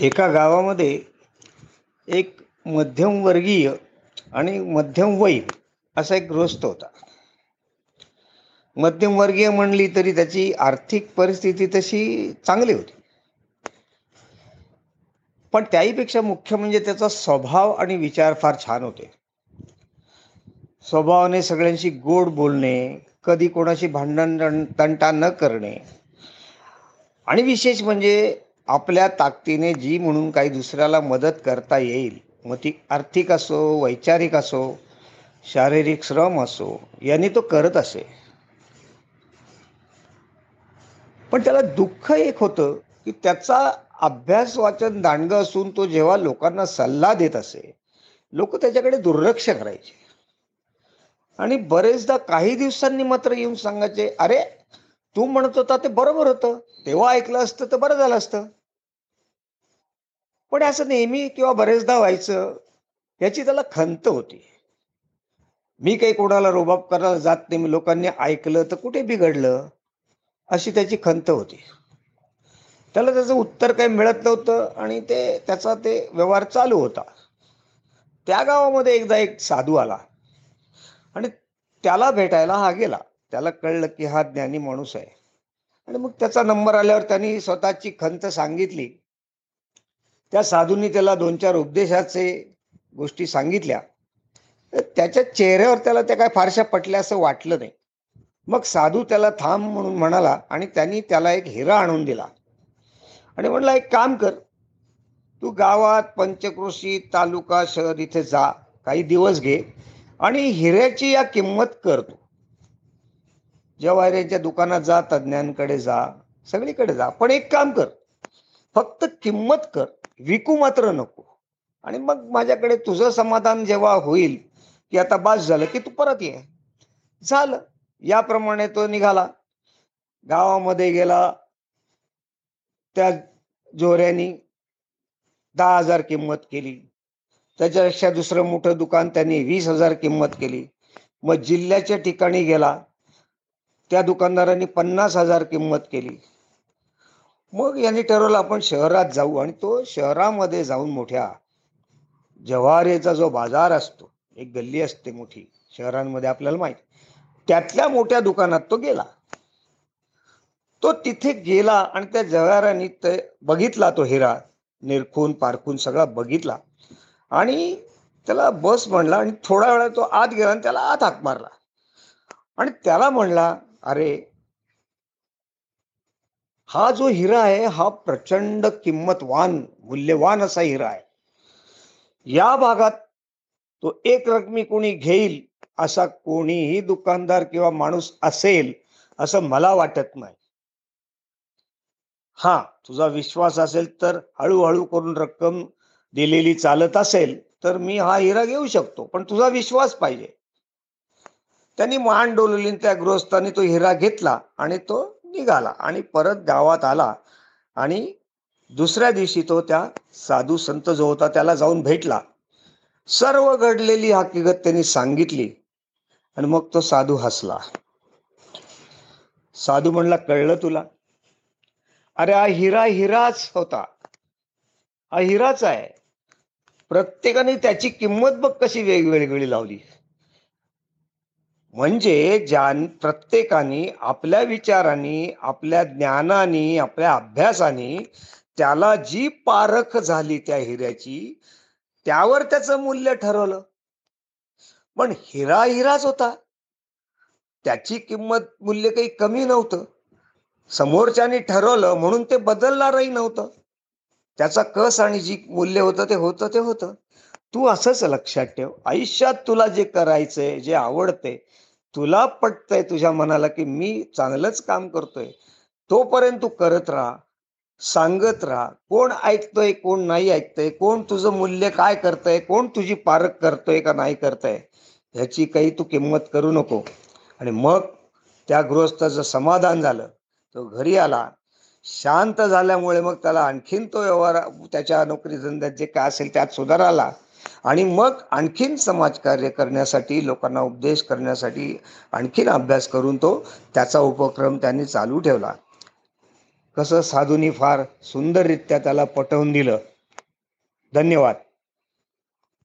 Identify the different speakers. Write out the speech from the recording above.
Speaker 1: एका गावामध्ये एक मध्यमवर्गीय आणि मध्यमवयीन असा एक गृहस्थ होता. मध्यमवर्गीय म्हणली तरी त्याची आर्थिक परिस्थिती तशी चांगली होती. पण त्याहीपेक्षा मुख्य म्हणजे त्याचा स्वभाव आणि विचार फार छान होते. स्वभावाने सगळ्यांशी गोड बोलणे कधी कोणाशी भांडण तंटा न करणे आणि विशेष म्हणजे आपल्या ताकदीने जी म्हणून काही दुसऱ्याला मदत करता येईल मग ती आर्थिक असो वैचारिक असो शारीरिक श्रम असो यांनी तो करत असे. पण त्याला दुःख एक होतं की त्याचा अभ्यास वाचन दांडगं असून तो जेव्हा लोकांना सल्ला देत असे लोक त्याच्याकडे दुर्लक्ष करायचे. आणि बरेचदा काही दिवसांनी मात्र येऊन सांगायचे अरे तू म्हणत होता ते बरोबर होतं तेव्हा ऐकलं असतं तर बरं झालं असतं. पण असं नेहमी किंवा बरेचदा व्हायचं याची त्याला खंत होती. मी काही कोणाला रोबाब करायला जात नाही मी लोकांनी ऐकलं तर कुठे बिघडलं अशी त्याची खंत होती. त्याला त्याचं उत्तर काही मिळत नव्हतं आणि ते त्याचा ते व्यवहार चालू होता. त्या गावामध्ये एकदा एक साधू आला आणि त्याला भेटायला हा गेला. त्याला कळलं की हा ज्ञानी माणूस आहे. आणि मग त्याचा नंबर आल्यावर त्यांनी स्वतःची खंत सांगितली. त्या साधूंनी त्याला दोन चार उपदेशाचे गोष्टी सांगितल्या. त्याच्या चेहऱ्यावर त्याला त्या काय फारशा पटल्या असं वाटलं नाही. मग साधू त्याला थांब म्हणून म्हणाला आणि त्यांनी त्याला एक हिरा आणून दिला. आणि म्हटला एक काम कर तू गावात पंचक्रोशी तालुका शहर इथे जा काही दिवस घे आणि हिऱ्याची या किंमत कर तू. जवाहऱ्यांच्या दुकानात जा तज्ज्ञांकडे जा सगळीकडे जा. पण एक काम कर फक्त किंमत कर. विकू मात्र नको. आणि मग माझ्याकडे तुझं समाधान जेव्हा होईल की आता बास झालं की तू परत ये. झालं. याप्रमाणे तो निघाला. गावामध्ये गेला. त्या जोऱ्यानी दहा हजार किंमत केली. त्याच्यापेक्षा दुसरं मोठं दुकान त्यांनी वीस हजार किंमत केली. मग जिल्ह्याच्या ठिकाणी गेला. त्या दुकानदारांनी पन्नास हजार किंमत केली. मग यांनी ठरवलं आपण शहरात जाऊ. आणि तो शहरामध्ये जाऊन मोठ्या जव्हारेचा जो बाजार असतो एक गल्ली असते मोठी शहरांमध्ये आपल्याला माहीत त्यातल्या मोठ्या दुकानात तो गेला. तो तिथे गेला आणि त्या जव्हारांनी ते बघितला तो हिरा निरखून पारखून सगळा बघितला. आणि त्याला बस म्हणला आणि थोडा वेळा तो आत गेला आणि त्याला आत हाक मारला. आणि त्याला म्हणला अरे हा जो हिरा आहे हा प्रचंड किंमतवान मूल्यवान असा हिरा आहे. या भागात तो एक रकमी कोणी घेईल असा कोणीही दुकानदार किंवा माणूस असेल असं मला वाटत नाही. हा तुझा विश्वास असेल तर हळूहळू करून रक्कम दिलेली चालत असेल तर मी हा हिरा घेऊ शकतो पण तुझा विश्वास पाहिजे. त्यांनी मान डोलवली त्या गृहस्थांनी तो हिरा घेतला आणि तो निघाला आणि परत गावात आला. आणि दुसऱ्या दिवशी तो त्या साधू संत जो होता त्याला जाऊन भेटला. सर्व घडलेली हकीकत त्यांनी सांगितली. आणि मग तो साधू हसला. साधू म्हणला कळलं तुला? अरे हा हिरा हिराच होता. हा हिराच आहे. प्रत्येकाने त्याची किंमत बघ कशी वेगवेगळी लावली. म्हणजे ज्या प्रत्येकाने आपल्या विचारांनी आपल्या ज्ञानाने आपल्या अभ्यासाने त्याला जी पारख झाली त्या हिऱ्याची त्यावर त्याचं मूल्य ठरवलं. पण हिरा हिराच होता. त्याची किंमत मूल्य काही कमी नव्हतं. समोरच्याने ठरवलं म्हणून ते बदलणारही नव्हतं. त्याचा कस आणि जी मूल्य होतं ते होतं ते होतं. तू असंच लक्षात ठेव. आयुष्यात तुला जे करायचंय जे आवडते तुला पटतंय तुझ्या मनाला की मी चांगलंच काम करतोय. तोपर्यंत तू करत राहा सांगत राहा. कोण ऐकतोय कोण नाही ऐकतंय कोण तुझं मूल्य काय करतंय कोण तुझी पारख करतोय का नाही करतंय ह्याची काही तू किंमत करू नको. आणि मग त्या गृहस्थाचं समाधान झालं. तो घरी आला. शांत झाल्यामुळे मग त्याला आणखीन तो व्यवहार त्याच्या नोकरी धंद्यात जे काय असेल त्यात सुधार आला. आणि मग आणखीन समाजकार्य करण्यासाठी लोकांना उपदेश करण्यासाठी आणखीन अभ्यास करून तो त्याचा उपक्रम त्यांनी चालू ठेवला. कसं साधूनी फार सुंदररित्या त्याला पटवून दिलं. धन्यवाद.